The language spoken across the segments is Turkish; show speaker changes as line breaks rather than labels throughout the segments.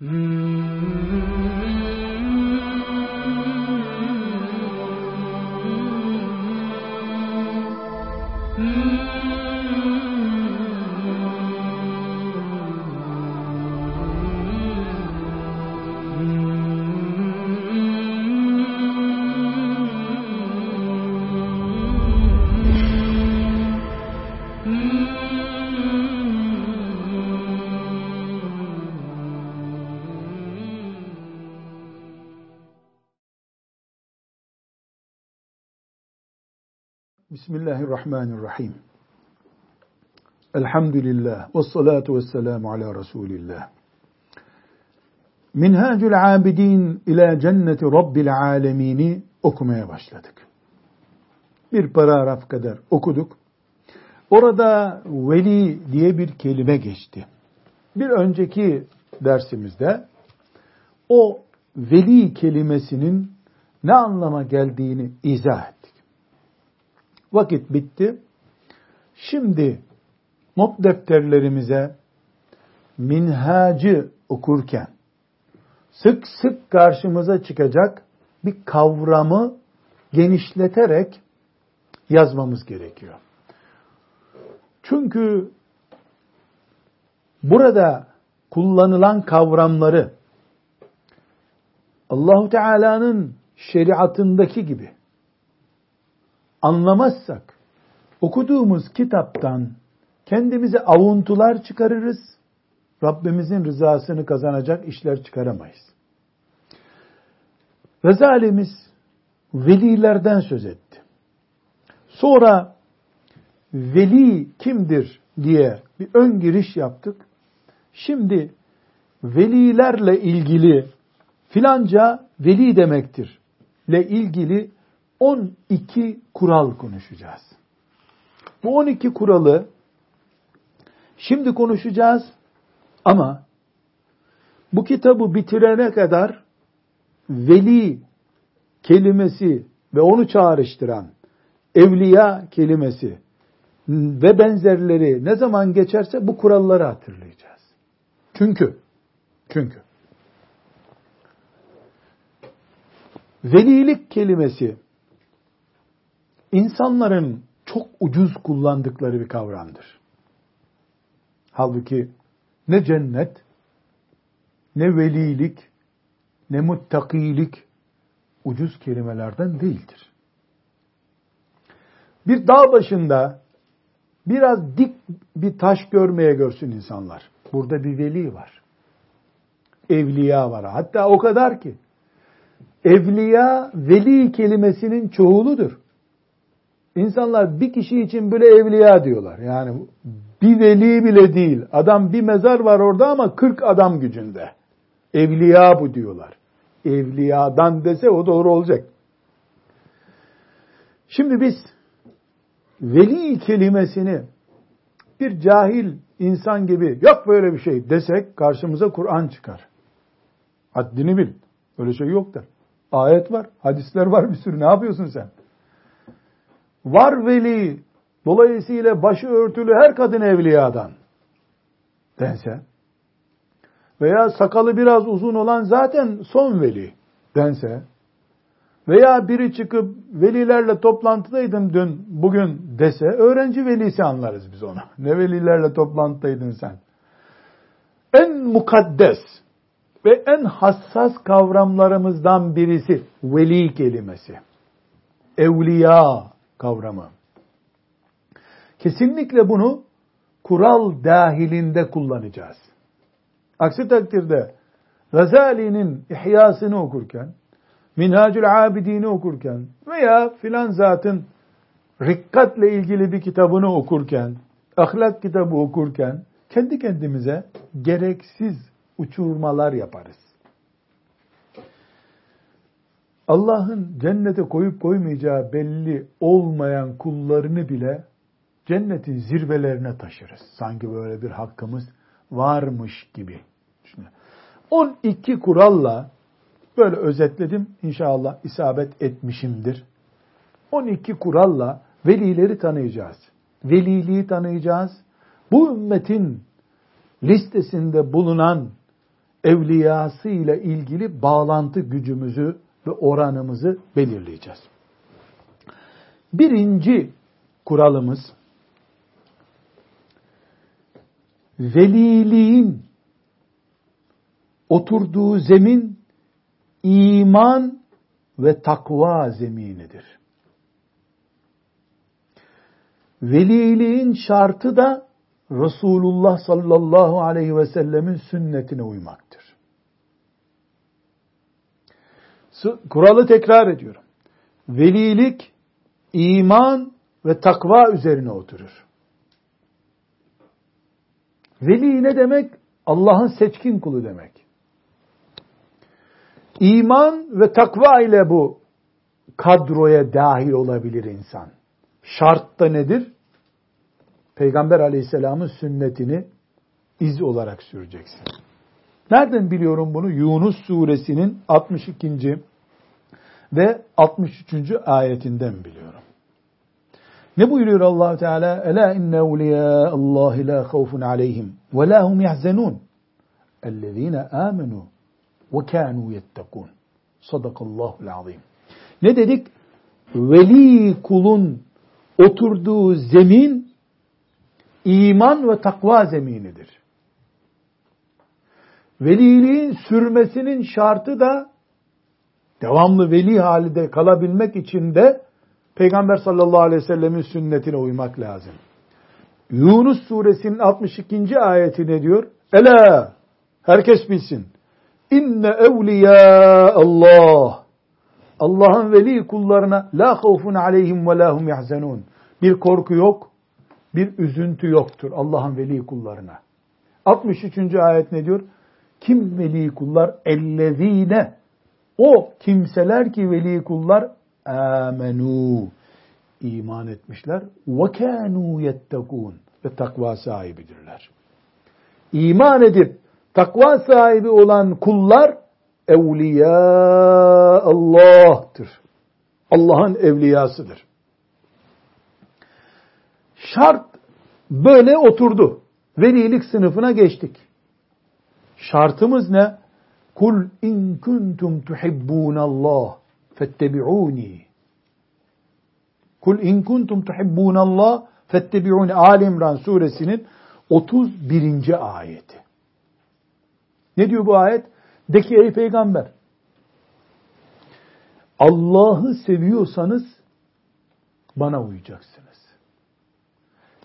Mm. Bismillahirrahmanirrahim. Elhamdülillah ve salatu ve selamu ala Resulillah. Minhacül Abidin ila cenneti Rabbil Alemini okumaya başladık. Bir paragraf kadar okuduk. Orada veli diye bir kelime geçti. Bir önceki dersimizde o veli kelimesinin ne anlama geldiğini izah ettik. Vakit bitti. Şimdi not defterlerimize minhacı okurken sık sık karşımıza çıkacak bir kavramı genişleterek yazmamız gerekiyor. Çünkü burada kullanılan kavramları Allahu Teala'nın şeriatındaki gibi anlamazsak okuduğumuz kitaptan kendimize avuntular çıkarırız. Rabbimizin rızasını kazanacak işler çıkaramayız. Rezalimiz velilerden söz etti. Sonra veli kimdir diye bir ön giriş yaptık. Şimdi velilerle ilgili filanca veli demektir ile ilgili 12 kural konuşacağız. Bu 12 kuralı şimdi konuşacağız ama bu kitabı bitirene kadar veli kelimesi ve onu çağrıştıran evliya kelimesi ve benzerleri ne zaman geçerse bu kuralları hatırlayacağız. Çünkü çünkü velilik kelimesi insanların çok ucuz kullandıkları bir kavramdır. Halbuki ne cennet, ne velilik, ne muttakilik ucuz kelimelerden değildir. Bir dağ başında biraz dik bir taş görmeye görsün insanlar. Burada bir veli var. Evliya var. Hatta o kadar ki evliya veli kelimesinin çoğuludur. İnsanlar bir kişi için böyle evliya diyorlar. Yani bir veli bile değil. Adam bir mezar var orada ama 40 adam gücünde. Evliya bu diyorlar. Evliyadan dese o doğru olacak. Şimdi biz veli kelimesini bir cahil insan gibi yok böyle bir şey desek karşımıza Kur'an çıkar. Haddini bil. Öyle şey yok der. Ayet var, hadisler var bir sürü. Ne yapıyorsun sen? Var veli, dolayısıyla başı örtülü her kadın evliyadan dense veya sakalı biraz uzun olan zaten son veli dense veya biri çıkıp velilerle toplantıdaydım dün bugün dese öğrenci velisi anlarız biz ona. Ne velilerle toplantıdaydın sen? En mukaddes ve en hassas kavramlarımızdan birisi veli kelimesi. Evliya kavramı. Kesinlikle bunu kural dahilinde kullanacağız. Aksi takdirde Gazali'nin İhyasını okurken, Minhacül Abidini okurken veya filan zatın rikkatle ilgili bir kitabını okurken, ahlak kitabı okurken kendi kendimize gereksiz uçurmalar yaparız. Allah'ın cennete koyup koymayacağı belli olmayan kullarını bile cennetin zirvelerine taşırız. Sanki böyle bir hakkımız varmış gibi. Şimdi 12 kuralla böyle özetledim. İnşallah isabet etmişimdir. 12 kuralla velileri tanıyacağız. Veliliği tanıyacağız. Bu ümmetin listesinde bulunan evliyası ile ilgili bağlantı gücümüzü ve oranımızı belirleyeceğiz. Birinci kuralımız veliliğin oturduğu zemin iman ve takva zeminidir. Veliliğin şartı da Resulullah sallallahu aleyhi ve sellemin sünnetine uymaktır. Kuralı tekrar ediyorum. Velilik iman ve takva üzerine oturur. Veli ne demek? Allah'ın seçkin kulu demek. İman ve takva ile bu kadroya dahil olabilir insan. Şart da nedir? Peygamber aleyhisselamın sünnetini iz olarak süreceksin. Nereden biliyorum bunu? Yunus suresinin 62. ve 63. ayetinden biliyorum. Ne buyuruyor allah Teala? Ela inne evliya Allah la khawfun aleyhim ve la hum yahzenun. Ellezine amenu ve kanu yettekun. Sadakallahul azim. Ne dedik? Veli kulun oturduğu zemin iman ve takva zeminidir. Veliliğin sürmesinin şartı da devamlı veli halinde kalabilmek için de Peygamber sallallahu aleyhi ve sellemin sünnetine uymak lazım. Yunus suresinin 62. ayeti ne diyor? Ela herkes bilsin. İnne evliya Allah. Allah'ın veli kullarına la havfun aleyhim ve la hum yahzenun. Bir korku yok, bir üzüntü yoktur Allah'ın veli kullarına. 63. ayet ne diyor? Kim veli kullar? Ellezine. O kimseler ki veli kullar amenu iman etmişler ve kanu yettekun ve takva sahibidirler. İman edip takva sahibi olan kullar evliya Allah'tır. Allah'ın evliyasıdır. Şart böyle oturdu. Velilik sınıfına geçtik. Şartımız ne? Kul in kuntum tuhibbunallah fettebi'uni. Kul in kuntum tuhibbunallah fettebi'uni. Ali İmran suresinin 31. ayeti. Ne diyor bu ayet? De ki ey peygamber Allah'ı seviyorsanız bana uyacaksınız.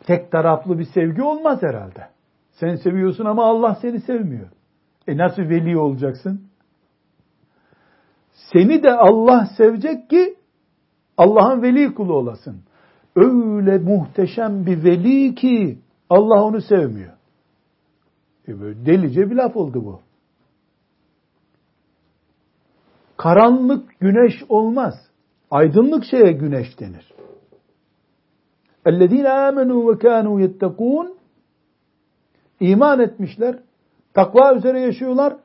Tek taraflı bir sevgi olmaz herhalde. Sen seviyorsun ama Allah seni sevmiyor. E nasıl veli olacaksın? Seni de Allah sevecek ki Allah'ın veli kulu olasın. Öyle muhteşem bir veli ki Allah onu sevmiyor. E böyle delice bir laf oldu bu. Karanlık güneş olmaz. Aydınlık şeye güneş denir. اَلَّذ۪ينَ آمَنُوا وَكَانُوا يَتَّقُونَ İman etmişler, takva üzere yaşıyorlar.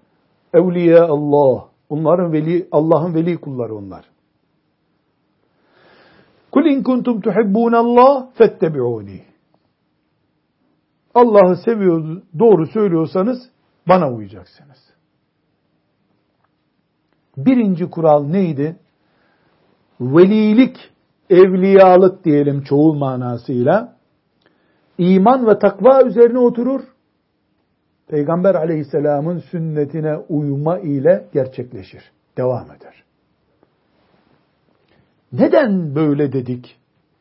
Evliya Allah. Onların veli, Allah'ın veli kulları onlar. Kul in kuntum tuhibbunallah fettebi'uni. Allah'ı seviyor, doğru söylüyorsanız bana uyacaksınız. Birinci kural neydi? Velilik, evliyalık diyelim çoğul manasıyla. iman ve takva üzerine oturur. Peygamber aleyhisselamın sünnetine uyma ile gerçekleşir. Devam eder. Neden böyle dedik?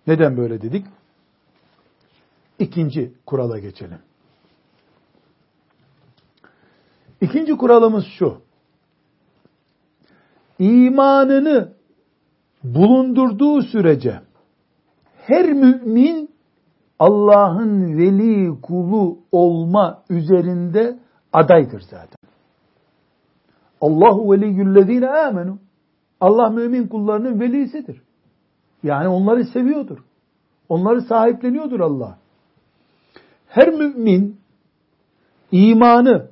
Neden böyle dedik? İkinci kurala geçelim. İkinci kuralımız şu. İmanını bulundurduğu sürece her mümin Allah'ın veli kulu olma üzerinde adaydır zaten. Allahu veliyyüllezine amenu. Allah mümin kullarının velisidir. Yani onları seviyordur. Onları sahipleniyordur Allah. Her mümin imanı,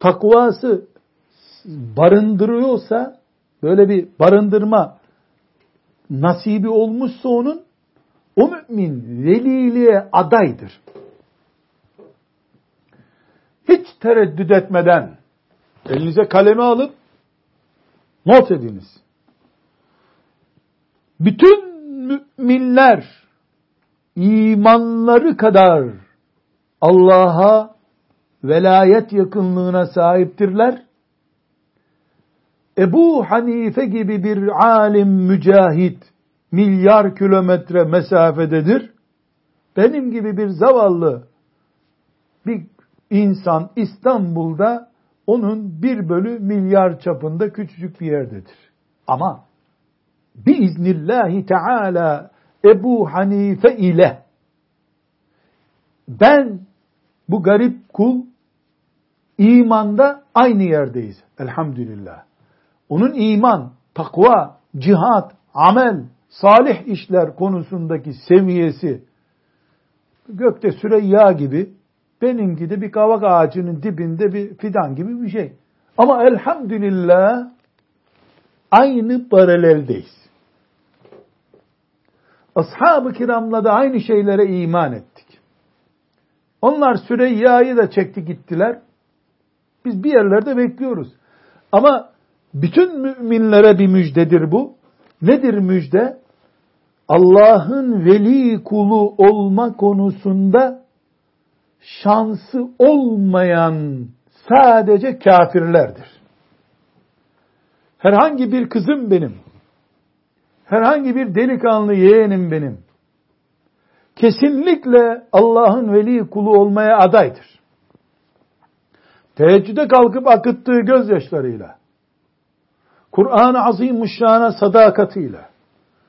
takvası barındırıyorsa, böyle bir barındırma nasibi olmuşsa onun, o mümin veliliğe adaydır. Hiç tereddüt etmeden, Elinize kalemi alıp not ediniz. Bütün müminler imanları kadar Allah'a velayet yakınlığına sahiptirler. Ebu Hanife gibi bir alim mücahit milyar kilometre mesafededir. Benim gibi bir zavallı bir insan İstanbul'da onun bir bölü milyar çapında küçücük bir yerdedir. Ama biiznillahi teala Ebu Hanife ile ben bu garip kul imanda aynı yerdeyiz. Elhamdülillah. Onun iman, takva, cihat, amel, salih işler konusundaki seviyesi gökte Süreyya gibi benimki de bir kavak ağacının dibinde bir fidan gibi bir şey. Ama elhamdülillah aynı paraleldeyiz. Ashab-ı kiramla da aynı şeylere iman ettik. Onlar Süreyya'yı da çekti gittiler. Biz bir yerlerde bekliyoruz. Ama bütün müminlere bir müjdedir bu. Nedir müjde? Allah'ın veli kulu olma konusunda şansı olmayan sadece kafirlerdir. Herhangi bir kızım benim, herhangi bir delikanlı yeğenim benim, kesinlikle Allah'ın veli kulu olmaya adaydır. Teheccüde kalkıp akıttığı gözyaşlarıyla, Kur'an-ı Azimuşşan'a sadakatiyle,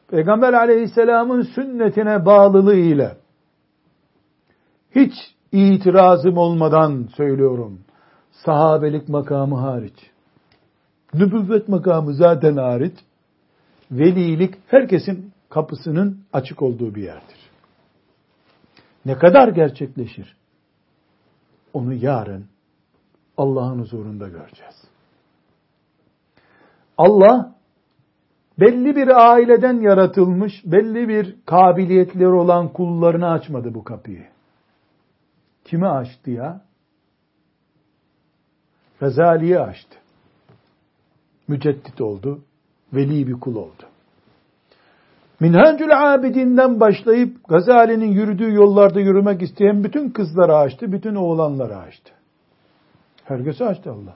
Peygamber aleyhisselamın sünnetine bağlılığıyla, hiç itirazım olmadan söylüyorum, sahabelik makamı hariç, nübüvvet makamı zaten hariç, velilik herkesin kapısının açık olduğu bir yerdir. Ne kadar gerçekleşir? Onu yarın Allah'ın huzurunda göreceğiz. Allah belli bir aileden yaratılmış, belli bir kabiliyetleri olan kullarını açmadı bu kapıyı. Kimi açtı ya? Gazali'yi açtı. Müceddit oldu, veli bir kul oldu. Minhacül Abidin'den başlayıp Gazali'nin yürüdüğü yollarda yürümek isteyen bütün kızları açtı, bütün oğlanları açtı. Herkesi açtı Allah.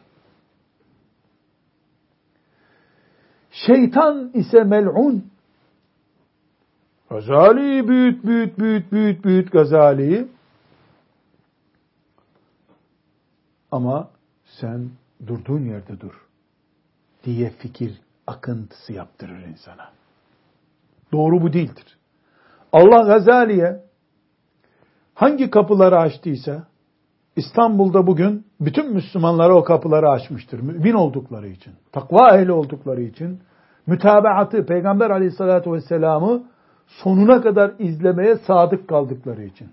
Şeytan ise mel'un. Gazali'yi büyüt, büyüt, büyüt, büyüt, büyüt Gazali'yi. Ama sen durduğun yerde dur diye fikir akıntısı yaptırır insana. Doğru bu değildir. Allah Gazali'ye hangi kapıları açtıysa İstanbul'da bugün bütün Müslümanlara o kapıları açmıştır. Mümin oldukları için, takva ehli oldukları için, mütabaatı, Peygamber aleyhissalatü vesselam'ı sonuna kadar izlemeye sadık kaldıkları için.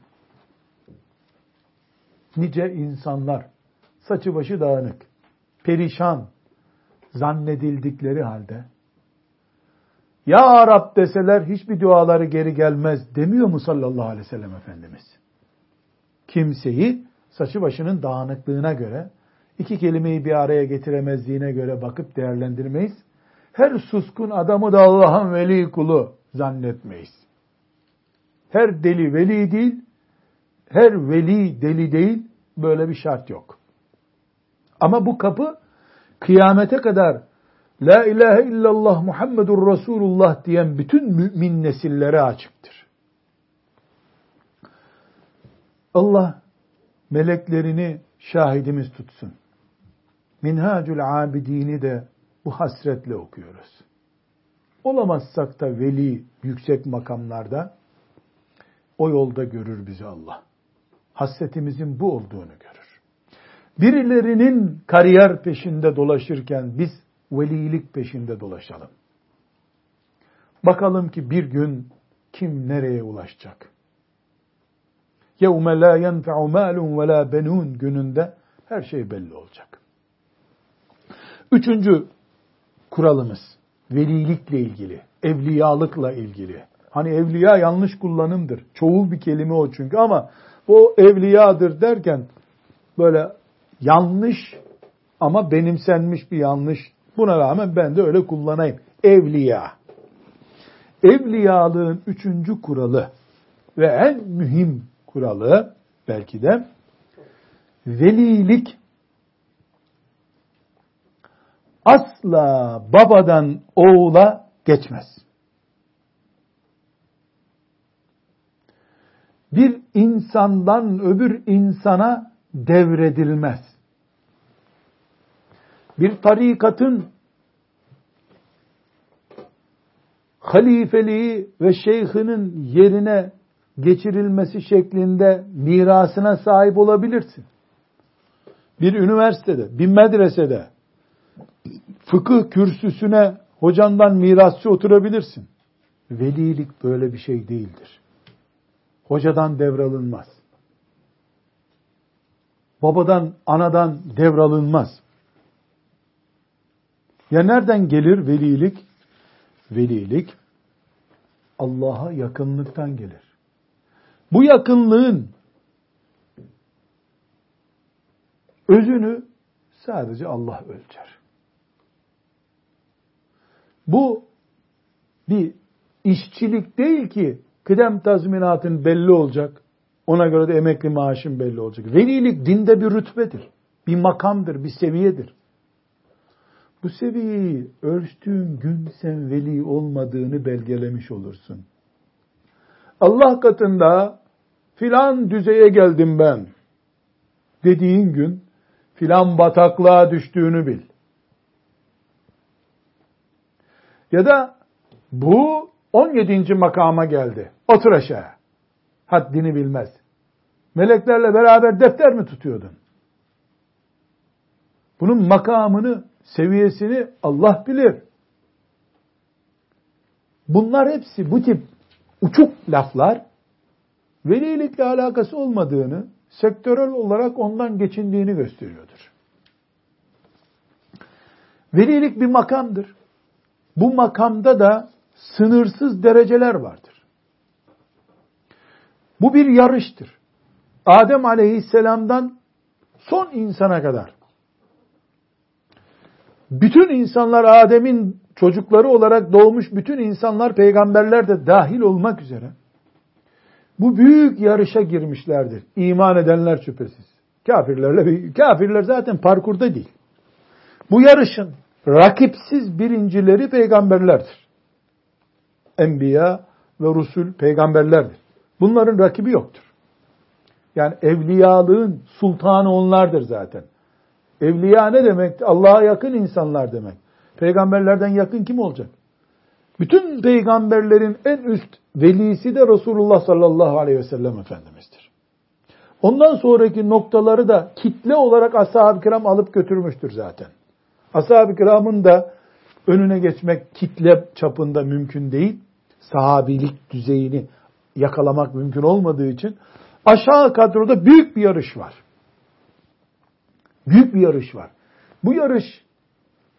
Nice insanlar, saçı başı dağınık, perişan zannedildikleri halde, Ya Rab deseler hiçbir duaları geri gelmez demiyor mu sallallahu aleyhi ve sellem Efendimiz? Kimseyi saçı başının dağınıklığına göre, iki kelimeyi bir araya getiremezliğine göre bakıp değerlendirmeyiz. Her suskun adamı da Allah'ın veli kulu zannetmeyiz. Her deli veli değil, her veli deli değil, böyle bir şart yok. Ama bu kapı kıyamete kadar La ilahe illallah Muhammedur Resulullah diyen bütün mümin nesillere açıktır. Allah meleklerini şahidimiz tutsun. Minhacül Abidini de bu hasretle okuyoruz. Olamazsak da veli yüksek makamlarda o yolda görür bizi Allah. Hasretimizin bu olduğunu görür. Birilerinin kariyer peşinde dolaşırken biz velilik peşinde dolaşalım. Bakalım ki bir gün kim nereye ulaşacak? يَوْمَ لَا يَنْفَعُ مَالٌ وَلَا بَنُونَ gününde her şey belli olacak. Üçüncü kuralımız velilikle ilgili, evliyalıkla ilgili. Hani evliya yanlış kullanımdır. Çoğul bir kelime o çünkü ama o evliyadır derken böyle yanlış ama benimsenmiş bir yanlış. Buna rağmen ben de öyle kullanayım. Evliya. Evliyalığın üçüncü kuralı ve en mühim kuralı belki de velilik asla babadan oğula geçmez. Bir insandan öbür insana devredilmez. Bir tarikatın halifeliği ve şeyhinin yerine geçirilmesi şeklinde mirasına sahip olabilirsin. Bir üniversitede, bir medresede fıkıh kürsüsüne hocandan mirasçı oturabilirsin. Velilik böyle bir şey değildir. Hocadan devralınmaz. Babadan, anadan devralınmaz. Ya nereden gelir velilik? Velilik Allah'a yakınlıktan gelir. Bu yakınlığın özünü sadece Allah ölçer. Bu bir işçilik değil ki kıdem tazminatın belli olacak. Ona göre de emekli maaşın belli olacak. Velilik dinde bir rütbedir. Bir makamdır, bir seviyedir. Bu seviyeyi ölçtüğün gün sen veli olmadığını belgelemiş olursun. Allah katında filan düzeye geldim ben dediğin gün filan bataklığa düştüğünü bil. Ya da bu 17. makama geldi. Otur aşağı. Haddini bilmez. Meleklerle beraber defter mi tutuyordun? Bunun makamını, seviyesini Allah bilir. Bunlar hepsi bu tip uçuk laflar velilikle alakası olmadığını, sektörel olarak ondan geçindiğini gösteriyordur. Velilik bir makamdır. Bu makamda da sınırsız dereceler vardır. Bu bir yarıştır. Adem aleyhisselamdan son insana kadar bütün insanlar Adem'in çocukları olarak doğmuş bütün insanlar peygamberler de dahil olmak üzere bu büyük yarışa girmişlerdir. İman edenler şüphesiz. Kafirlerle kafirler zaten parkurda değil. Bu yarışın rakipsiz birincileri peygamberlerdir. Enbiya ve Rusul peygamberlerdir. Bunların rakibi yoktur. Yani evliyalığın sultanı onlardır zaten. Evliya ne demek? Allah'a yakın insanlar demek. Peygamberlerden yakın kim olacak? Bütün peygamberlerin en üst velisi de Resulullah sallallahu aleyhi ve sellem Efendimiz'dir. Ondan sonraki noktaları da kitle olarak ashab-ı kiram alıp götürmüştür zaten. Ashab-ı kiramın da önüne geçmek kitle çapında mümkün değil. Sahabilik düzeyini yakalamak mümkün olmadığı için aşağı kadroda büyük bir yarış var. Büyük bir yarış var. Bu yarış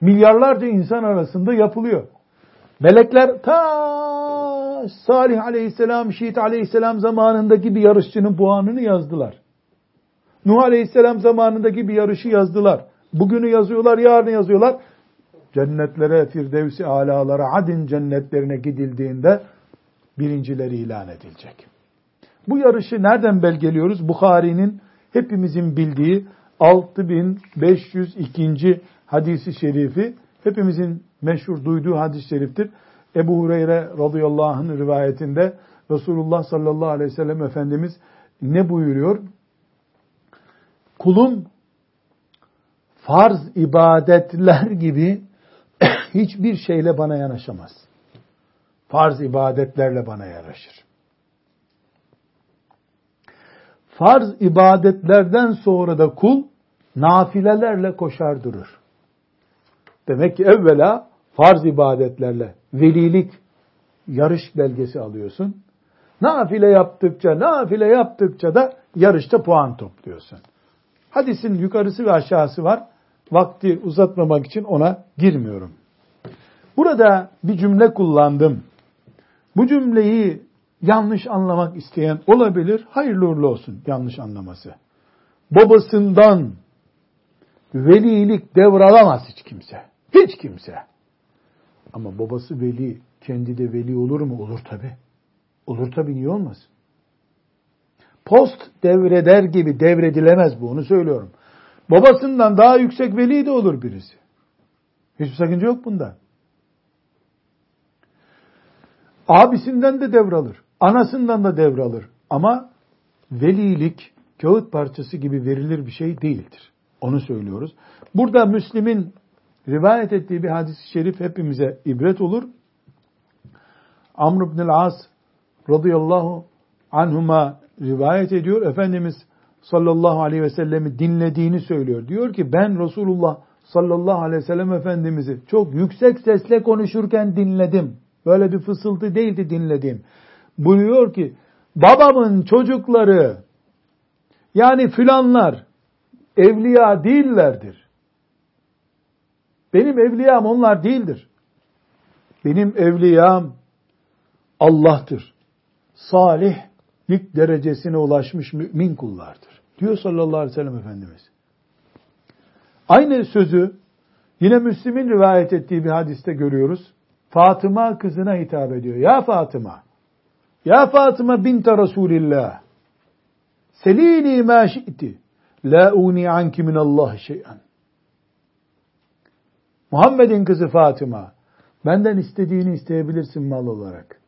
milyarlarca insan arasında yapılıyor. Melekler ta Salih aleyhisselam, Şiit aleyhisselam zamanındaki bir yarışçının puanını yazdılar. Nuh aleyhisselam zamanındaki bir yarışı yazdılar. Bugünü yazıyorlar, yarını yazıyorlar. Cennetlere, Firdevsi alalara, Adin cennetlerine gidildiğinde birincileri ilan edilecek. Bu yarışı nereden belgeliyoruz? Bukhari'nin hepimizin bildiği 6502. hadisi şerifi hepimizin meşhur duyduğu hadis-i şeriftir. Ebu Hureyre radıyallahu anh'ın rivayetinde Resulullah sallallahu aleyhi ve sellem Efendimiz ne buyuruyor? Kulum farz ibadetler gibi hiçbir şeyle bana yanaşamaz. Farz ibadetlerle bana yanaşır. Farz ibadetlerden sonra da kul nafilelerle koşar durur. Demek ki evvela farz ibadetlerle velilik yarış belgesi alıyorsun. Nafile yaptıkça, nafile yaptıkça da yarışta puan topluyorsun. Hadisin yukarısı ve aşağısı var. Vakti uzatmamak için ona girmiyorum. Burada bir cümle kullandım. Bu cümleyi yanlış anlamak isteyen olabilir. Hayırlı uğurlu olsun yanlış anlaması. Babasından velilik devralamaz hiç kimse. Hiç kimse. Ama babası veli, kendi de veli olur mu? Olur tabi. Olur tabi niye olmasın? Post devreder gibi devredilemez bu onu söylüyorum. Babasından daha yüksek veli de olur birisi. Hiçbir sakınca yok bunda. Abisinden de devralır. Anasından da devralır. Ama velilik kağıt parçası gibi verilir bir şey değildir. Onu söylüyoruz. Burada Müslim'in rivayet ettiği bir hadis-i şerif hepimize ibret olur. Amr ibn As radıyallahu anhuma rivayet ediyor. Efendimiz sallallahu aleyhi ve sellemi dinlediğini söylüyor. Diyor ki ben Resulullah sallallahu aleyhi ve sellem Efendimiz'i çok yüksek sesle konuşurken dinledim. Böyle bir fısıltı değildi dinlediğim. Buyuruyor ki babamın çocukları yani filanlar evliya değillerdir. Benim evliyam onlar değildir. Benim evliyam Allah'tır. Salihlik derecesine ulaşmış mümin kullardır. Diyor sallallahu aleyhi ve sellem Efendimiz. Aynı sözü yine Müslim'in rivayet ettiği bir hadiste görüyoruz. Fatıma kızına hitap ediyor. Ya Fatıma, ya Fatıma binte Resulillah, selini ma şi'ti, la uni anki Allah şey'en. Muhammed'in kızı Fatıma, benden istediğini isteyebilirsin mal olarak.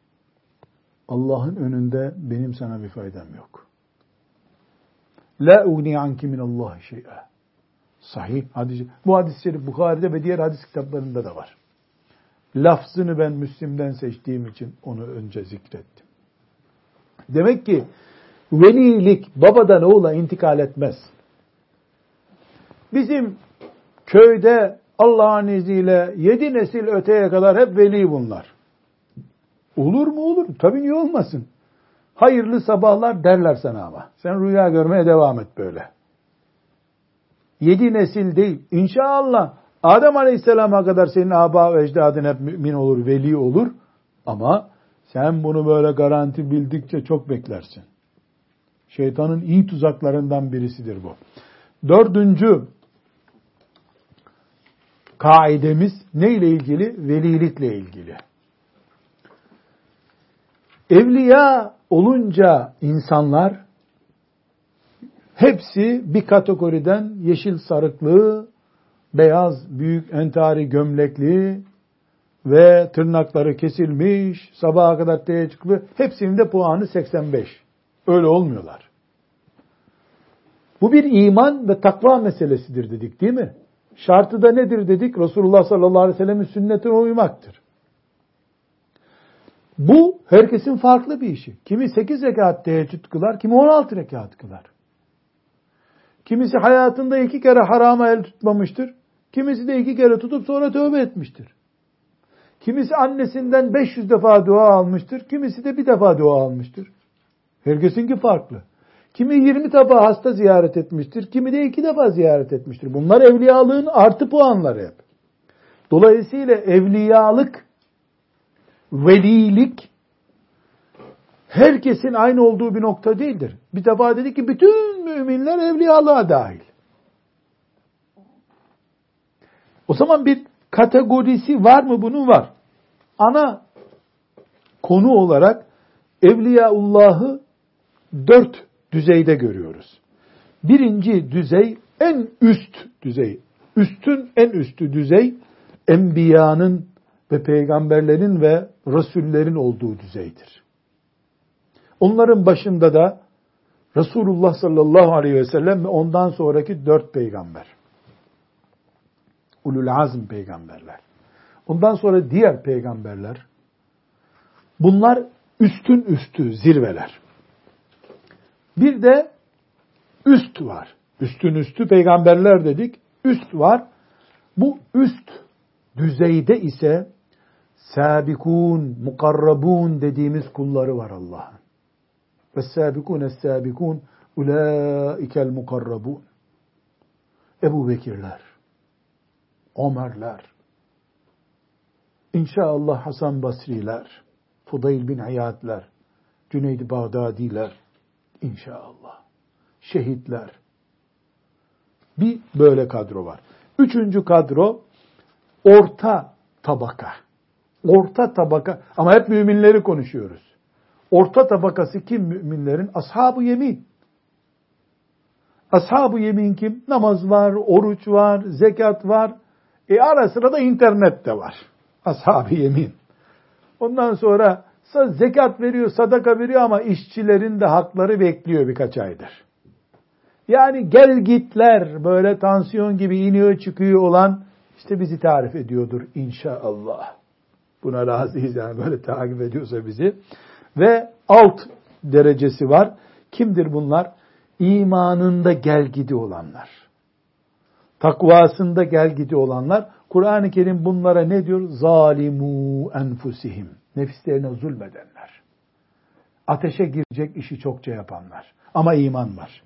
Allah'ın önünde benim sana bir faydam yok. La uni anki Allah şey'en. Sahih hadis. Bu hadis-i şerif Bukhari'de ve diğer hadis kitaplarında da var. Lafzını ben Müslim'den seçtiğim için onu önce zikrettim. Demek ki velilik babadan oğula intikal etmez. Bizim köyde Allah'ın izniyle yedi nesil öteye kadar hep veli bunlar. Olur mu olur? Tabii niye olmasın? Hayırlı sabahlar derler sana ama. Sen rüya görmeye devam et böyle. Yedi nesil değil. İnşallah Adem Aleyhisselam'a kadar senin aba ve ecdadın hep mümin olur, veli olur. Ama sen bunu böyle garanti bildikçe çok beklersin. Şeytanın iyi tuzaklarından birisidir bu. Dördüncü kaidemiz ne ile ilgili? Velilikle ilgili. Evliya olunca insanlar hepsi bir kategoriden yeşil sarıklı, beyaz büyük entari gömlekli ve tırnakları kesilmiş, sabaha kadar teheccüdlü, hepsinin de puanı 85. Öyle olmuyorlar. Bu bir iman ve takva meselesidir dedik değil mi? Şartı da nedir dedik? Resulullah sallallahu aleyhi ve sellem'in sünnetine uymaktır. Bu herkesin farklı bir işi. Kimi 8 rekat teheccüd kılar, kimi 16 rekat kılar. Kimisi hayatında iki kere harama el tutmamıştır. Kimisi de iki kere tutup sonra tövbe etmiştir. Kimisi annesinden 500 defa dua almıştır. Kimisi de bir defa dua almıştır. Herkesinki farklı. Kimi 20 defa hasta ziyaret etmiştir. Kimi de iki defa ziyaret etmiştir. Bunlar evliyalığın artı puanları hep. Dolayısıyla evliyalık, velilik herkesin aynı olduğu bir nokta değildir. Bir defa dedi ki bütün müminler evliyalığa dahil. O zaman bir kategorisi var mı bunun? Var. Ana konu olarak Evliyaullah'ı dört düzeyde görüyoruz. Birinci düzey en üst düzey. Üstün en üstü düzey enbiyanın ve peygamberlerin ve resullerin olduğu düzeydir. Onların başında da Resulullah sallallahu aleyhi ve sellem ve ondan sonraki dört peygamber. Ulul azm peygamberler. Ondan sonra diğer peygamberler. Bunlar üstün üstü zirveler. Bir de üst var. Üstün üstü peygamberler dedik. Üst var. Bu üst düzeyde ise sabikun, mukarrabun dediğimiz kulları var Allah'ın. Ve sabikun es sabikun ulaikel mukarrabun. Ebu Bekirler, Ömerler, İnşallah Hasan Basriler, Fudayl bin Hayatler, Cüneyd Bağdadiler, İnşallah, şehitler. Bir böyle kadro var. Üçüncü kadro orta tabaka. Orta tabaka ama hep müminleri konuşuyoruz. Orta tabakası kim müminlerin? Ashab-ı yemin. Ashab-ı yemin kim? Namaz var, oruç var, zekat var. E ara sıra da internet de var. Ashab-ı yemin. Ondan sonra zekat veriyor, sadaka veriyor ama işçilerin de hakları bekliyor birkaç aydır. Yani gel gitler böyle tansiyon gibi iniyor çıkıyor olan işte bizi tarif ediyordur inşallah. Buna razıyız yani böyle takip ediyorsa bizi. Ve alt derecesi var. Kimdir bunlar? İmanında gel gidi olanlar. Takvasında gel gidi olanlar. Kur'an-ı Kerim bunlara ne diyor? Zalimu enfusihim. Nefislerine zulmedenler. Ateşe girecek işi çokça yapanlar. Ama iman var.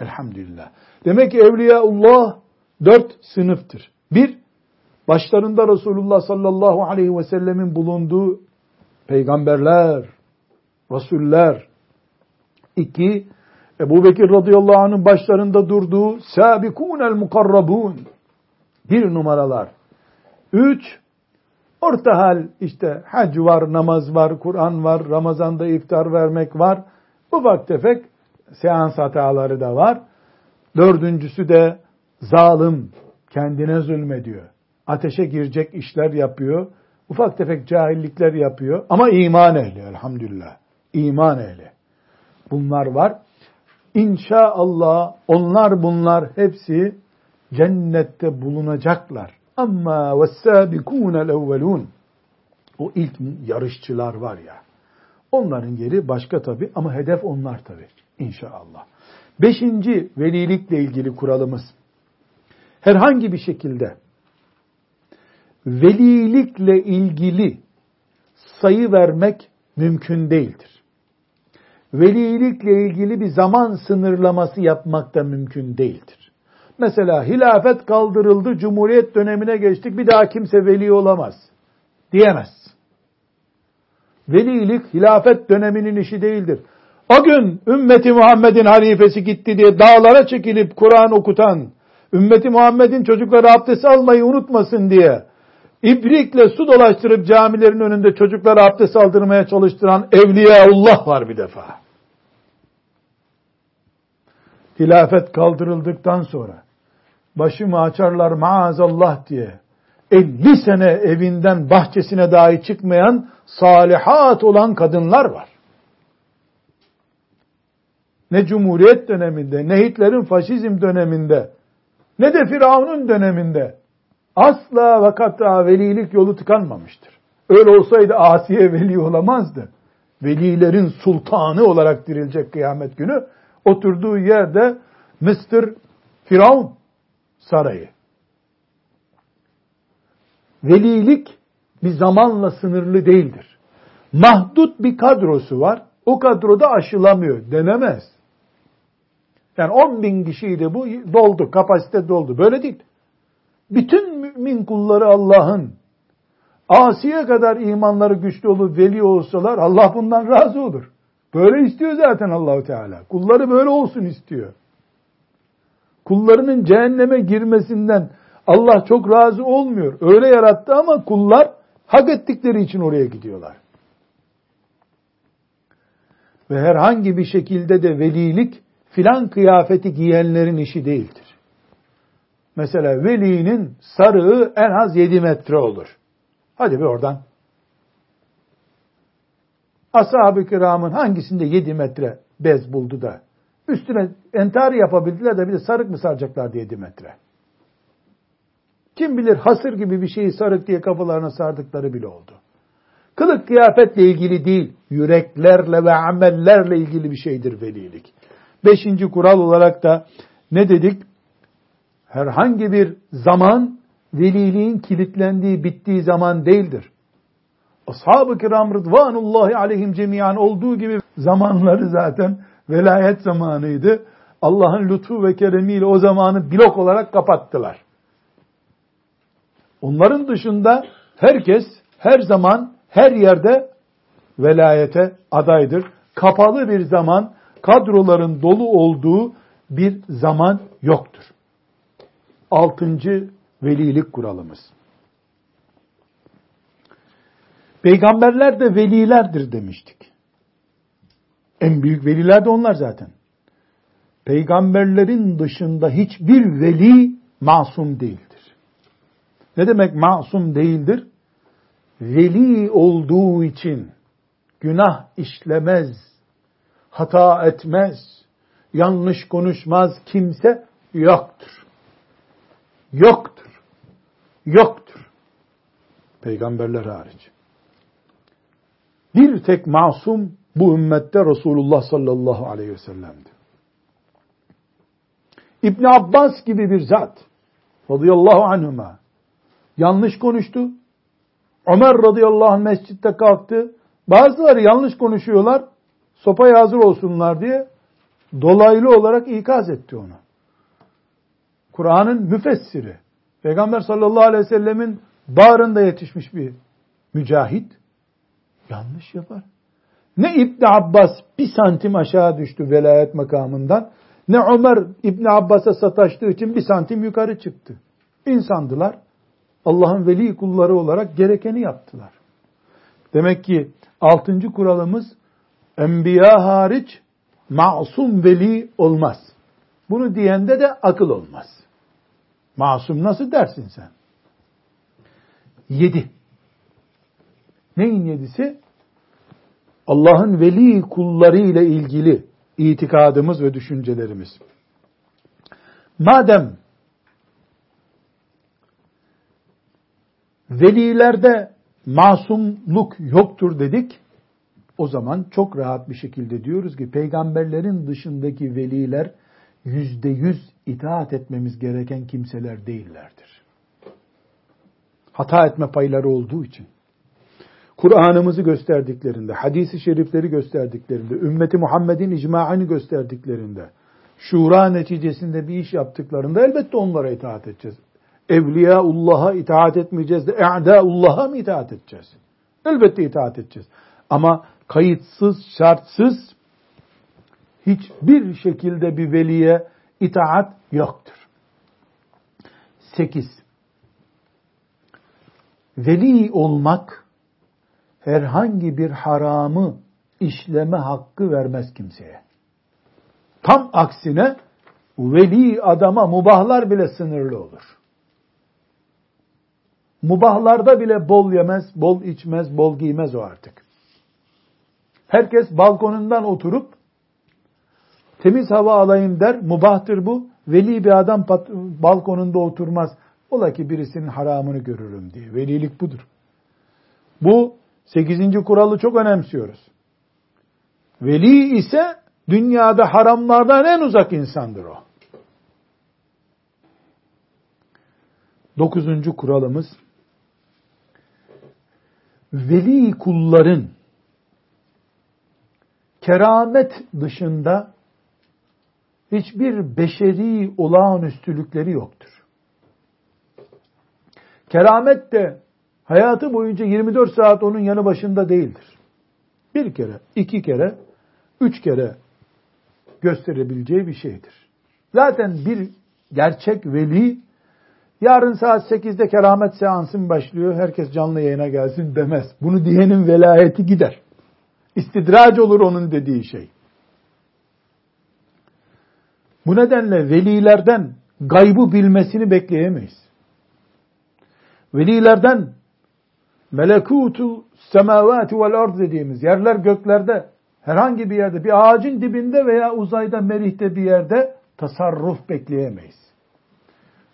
Elhamdülillah. Demek ki Evliyaullah dört sınıftır. Bir, başlarında Resulullah sallallahu aleyhi ve sellemin bulunduğu peygamberler, rasuller. İki, Ebu Bekir radıyallahu anh'ın başlarında durduğu el mukarrabun. Bir numaralar. Üç, orta hal işte hac var, namaz var, Kur'an var, Ramazan'da iftar vermek var. Ufak tefek seans hataları da var. Dördüncüsü de zalim, kendine zulmediyor. Ateşe girecek işler yapıyor. Ufak tefek cahillikler yapıyor. Ama iman ehli elhamdülillah. İman ehli. Bunlar var. İnşallah onlar bunlar hepsi cennette bulunacaklar. Ama vessâbikûnel evvelûn. O ilk yarışçılar var ya. Onların yeri başka tabi ama hedef onlar tabi. İnşallah. Beşinci velilikle ilgili kuralımız. Herhangi bir şekilde velilikle ilgili sayı vermek mümkün değildir. Velilikle ilgili bir zaman sınırlaması yapmak da mümkün değildir. Mesela hilafet kaldırıldı, cumhuriyet dönemine geçtik, bir daha kimse veli olamaz diyemez. Velilik hilafet döneminin işi değildir. O gün ümmeti Muhammed'in halifesi gitti diye dağlara çekilip Kur'an okutan, ümmeti Muhammed'in çocukları abdest almayı unutmasın diye ibrikle su dolaştırıp camilerin önünde çocuklara abdest aldırmaya çalıştıran Evliyaullah var bir defa. Hilafet kaldırıldıktan sonra başımı açarlar maazallah diye 50 sene evinden bahçesine dahi çıkmayan salihat olan kadınlar var. Ne Cumhuriyet döneminde, ne Hitler'in faşizm döneminde, ne de Firavun'un döneminde asla ve kata velilik yolu tıkanmamıştır. Öyle olsaydı Asiye veli olamazdı. Velilerin sultanı olarak dirilecek kıyamet günü. Oturduğu yerde Mr. Firavun sarayı. Velilik bir zamanla sınırlı değildir. Mahdut bir kadrosu var. O kadroda aşılamıyor. Denemez. Yani 10 bin kişiydi bu doldu. Kapasite doldu. Böyle değil. Bütün mümin kulları Allah'ın Asiye kadar imanları güçlü olup veli olsalar Allah bundan razı olur. Böyle istiyor zaten Allahu Teala. Kulları böyle olsun istiyor. Kullarının cehenneme girmesinden Allah çok razı olmuyor. Öyle yarattı ama kullar hak ettikleri için oraya gidiyorlar. Ve herhangi bir şekilde de velilik filan kıyafeti giyenlerin işi değildir. Mesela velinin sarığı en az 7 metre olur. Hadi bir oradan. Ashab-ı kiramın hangisinde 7 metre bez buldu da üstüne entari yapabildiler de bir de sarık mı saracaklardı 7 metre. Kim bilir hasır gibi bir şeyi sarık diye kafalarına sardıkları bile oldu. Kılık kıyafetle ilgili değil, yüreklerle ve amellerle ilgili bir şeydir velilik. Beşinci kural olarak da ne dedik? herhangi bir zaman veliliğin kilitlendiği, bittiği zaman değildir. Ashab-ı kiram rıdvanullahi aleyhim cemiyan olduğu gibi zamanları zaten velayet zamanıydı. Allah'ın lütfu ve keremiyle o zamanı blok olarak kapattılar. Onların dışında herkes her zaman her yerde velayete adaydır. Kapalı bir zaman, kadroların dolu olduğu bir zaman yoktur. altıncı velilik kuralımız. Peygamberler de velilerdir demiştik. En büyük veliler de onlar zaten. Peygamberlerin dışında hiçbir veli masum değildir. Ne demek masum değildir? Veli olduğu için günah işlemez, hata etmez, yanlış konuşmaz kimse yoktur. Yoktur. Yoktur. Peygamberler hariç. Bir tek masum bu ümmette Resulullah sallallahu aleyhi ve sellem'di. İbn Abbas gibi bir zat radıyallahu anhuma yanlış konuştu. Ömer radıyallahu anh mescitte kalktı. Bazıları yanlış konuşuyorlar. Sopaya hazır olsunlar diye dolaylı olarak ikaz etti onu. Kur'an'ın müfessiri. Peygamber sallallahu aleyhi ve sellemin bağrında yetişmiş bir mücahit. Yanlış yapar. Ne İbn Abbas bir santim aşağı düştü velayet makamından, ne Ömer İbn Abbas'a sataştığı için bir santim yukarı çıktı. İnsandılar. Allah'ın veli kulları olarak gerekeni yaptılar. Demek ki altıncı kuralımız enbiya hariç masum veli olmaz. Bunu diyende de akıl olmaz. Masum nasıl dersin sen? Yedi. Neyin yedisi? Allah'ın veli kulları ile ilgili itikadımız ve düşüncelerimiz. Madem velilerde masumluk yoktur dedik, o zaman çok rahat bir şekilde diyoruz ki peygamberlerin dışındaki veliler yüzde yüz itaat etmemiz gereken kimseler değillerdir. Hata etme payları olduğu için. Kur'an'ımızı gösterdiklerinde, hadisi şerifleri gösterdiklerinde, ümmeti Muhammed'in icmaını gösterdiklerinde, şura neticesinde bir iş yaptıklarında elbette onlara itaat edeceğiz. Evliyaullah'a itaat etmeyeceğiz de e'daullah'a mı itaat edeceğiz? Elbette itaat edeceğiz. Ama kayıtsız, şartsız hiçbir şekilde bir veliye itaat yoktur. Sekiz. Veli olmak herhangi bir haramı işleme hakkı vermez kimseye. Tam aksine veli adama mubahlar bile sınırlı olur. Mubahlarda bile bol yemez, bol içmez, bol giymez o artık. Herkes balkonundan oturup temiz hava alayım der, mubahtır bu. Veli bir adam balkonunda oturmaz. Ola ki birisinin haramını görürüm diye. Velilik budur. Bu Sekizinci kuralı çok önemsiyoruz. Veli ise dünyada haramlardan en uzak insandır o. Dokuzuncu kuralımız veli kulların keramet dışında hiçbir beşeri olağanüstülükleri yoktur. Keramet de hayatı boyunca 24 saat onun yanı başında değildir. Bir kere, iki kere, üç kere gösterebileceği bir şeydir. Zaten bir gerçek veli yarın saat 8'de keramet seansın başlıyor herkes canlı yayına gelsin demez. Bunu diyenin velayeti gider. İstidrac olur onun dediği şey. Bu nedenle velilerden gaybı bilmesini bekleyemeyiz. Velilerden melekutu semavati vel ard dediğimiz yerler göklerde herhangi bir yerde bir ağacın dibinde veya uzayda merihte bir yerde tasarruf bekleyemeyiz.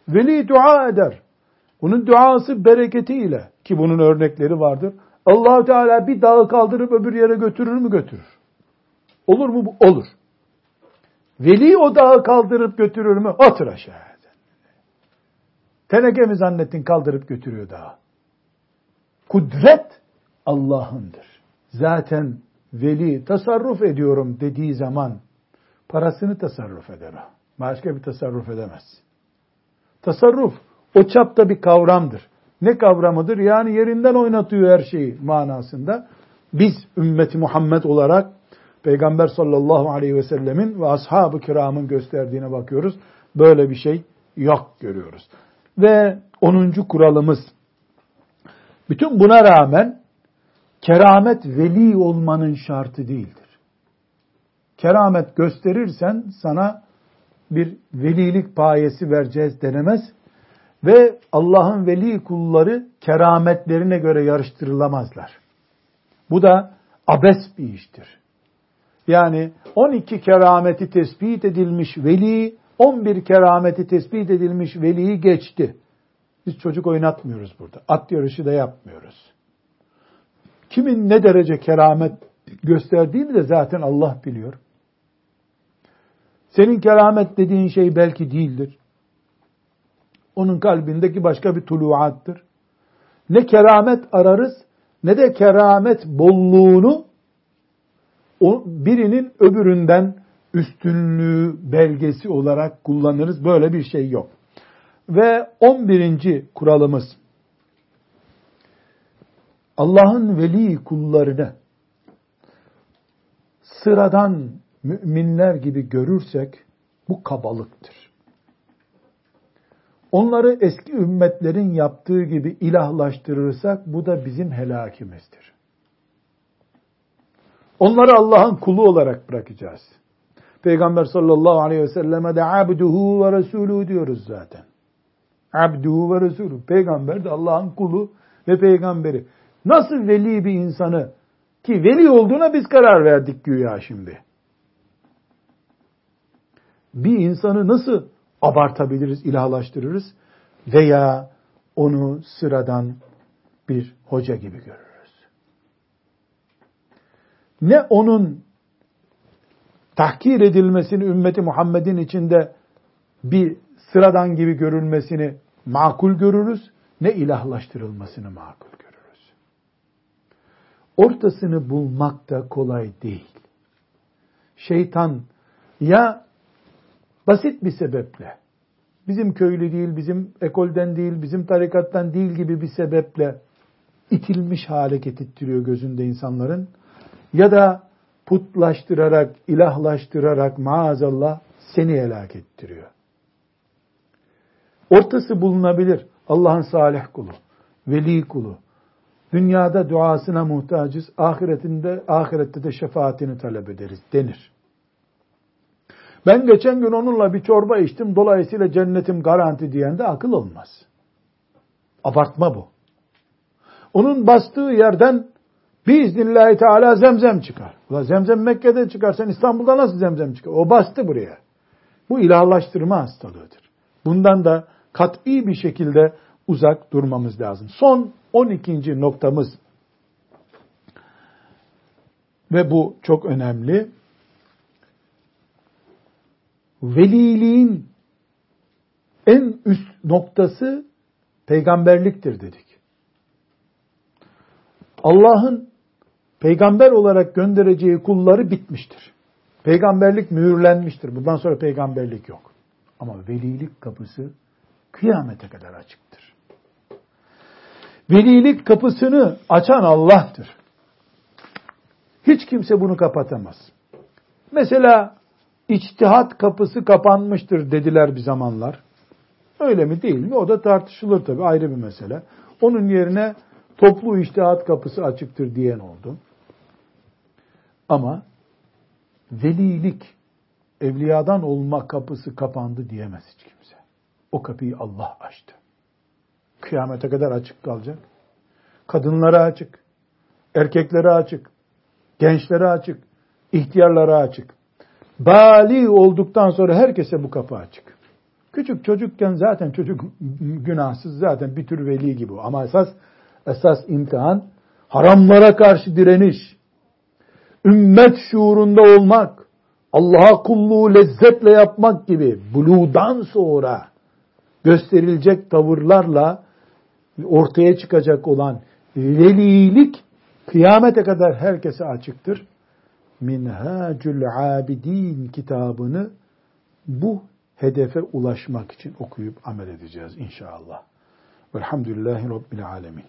Veli dua eder. Bunun duası bereketiyle ki bunun örnekleri vardır. allah Teala bir dağı kaldırıp öbür yere götürür mü götürür. Olur mu? bu? Olur. Veli o dağı kaldırıp götürür mü? Otur aşağı. Teneke mi zannettin kaldırıp götürüyor dağı? Kudret Allah'ındır. Zaten veli tasarruf ediyorum dediği zaman parasını tasarruf eder o. Başka bir tasarruf edemez. Tasarruf o çapta bir kavramdır. Ne kavramıdır? Yani yerinden oynatıyor her şeyi manasında. Biz ümmeti Muhammed olarak Peygamber sallallahu aleyhi ve sellemin ve ashab-ı kiramın gösterdiğine bakıyoruz. Böyle bir şey yok görüyoruz. Ve 10. kuralımız bütün buna rağmen keramet veli olmanın şartı değildir. Keramet gösterirsen sana bir velilik payesi vereceğiz denemez ve Allah'ın veli kulları kerametlerine göre yarıştırılamazlar. Bu da abes bir iştir. Yani 12 kerameti tespit edilmiş veli, 11 kerameti tespit edilmiş veliyi geçti. Biz çocuk oynatmıyoruz burada. At yarışı da yapmıyoruz. Kimin ne derece keramet gösterdiğini de zaten Allah biliyor. Senin keramet dediğin şey belki değildir. Onun kalbindeki başka bir tuluattır. Ne keramet ararız ne de keramet bolluğunu birinin öbüründen üstünlüğü belgesi olarak kullanırız. Böyle bir şey yok. Ve 11. kuralımız Allah'ın veli kullarını sıradan müminler gibi görürsek bu kabalıktır. Onları eski ümmetlerin yaptığı gibi ilahlaştırırsak bu da bizim helakimizdir. Onları Allah'ın kulu olarak bırakacağız. Peygamber sallallahu aleyhi ve selleme de abduhu ve resulü diyoruz zaten. Abduhu ve resulü. Peygamber de Allah'ın kulu ve peygamberi. Nasıl veli bir insanı ki veli olduğuna biz karar verdik güya şimdi. Bir insanı nasıl abartabiliriz, ilahlaştırırız veya onu sıradan bir hoca gibi görürüz. Ne onun tahkir edilmesini ümmeti Muhammed'in içinde bir sıradan gibi görülmesini makul görürüz, ne ilahlaştırılmasını makul görürüz. Ortasını bulmak da kolay değil. Şeytan ya basit bir sebeple, bizim köylü değil, bizim ekolden değil, bizim tarikattan değil gibi bir sebeple itilmiş hale getirtiyor gözünde insanların ya da putlaştırarak, ilahlaştırarak maazallah seni helak ettiriyor. Ortası bulunabilir. Allah'ın salih kulu, veli kulu. Dünyada duasına muhtacız, ahiretinde ahirette de şefaatini talep ederiz denir. Ben geçen gün onunla bir çorba içtim, dolayısıyla cennetim garanti diyen de akıl olmaz. Abartma bu. Onun bastığı yerden Biiznillahü Teala zemzem çıkar. Ulan zemzem Mekke'de çıkar. Sen İstanbul'da nasıl zemzem çıkar? O bastı buraya. Bu ilahlaştırma hastalığıdır. Bundan da kat'i bir şekilde uzak durmamız lazım. Son 12. noktamız ve bu çok önemli. Veliliğin en üst noktası peygamberliktir dedik. Allah'ın peygamber olarak göndereceği kulları bitmiştir. Peygamberlik mühürlenmiştir. Bundan sonra peygamberlik yok. Ama velilik kapısı kıyamete kadar açıktır. Velilik kapısını açan Allah'tır. Hiç kimse bunu kapatamaz. Mesela içtihat kapısı kapanmıştır dediler bir zamanlar. Öyle mi değil mi? O da tartışılır tabii ayrı bir mesele. Onun yerine toplu içtihat kapısı açıktır diyen oldu. Ama velilik, evliyadan olma kapısı kapandı diyemez hiç kimse. O kapıyı Allah açtı. Kıyamete kadar açık kalacak. Kadınlara açık, erkeklere açık, gençlere açık, ihtiyarlara açık. Bali olduktan sonra herkese bu kapı açık. Küçük çocukken zaten çocuk günahsız zaten bir tür veli gibi. Ama esas esas imtihan haramlara karşı direniş, ümmet şuurunda olmak, Allah'a kulluğu lezzetle yapmak gibi buludan sonra gösterilecek tavırlarla ortaya çıkacak olan velilik kıyamete kadar herkese açıktır. Minhacül Abidin kitabını bu hedefe ulaşmak için okuyup amel edeceğiz inşallah. Velhamdülillahi Rabbil Alemin.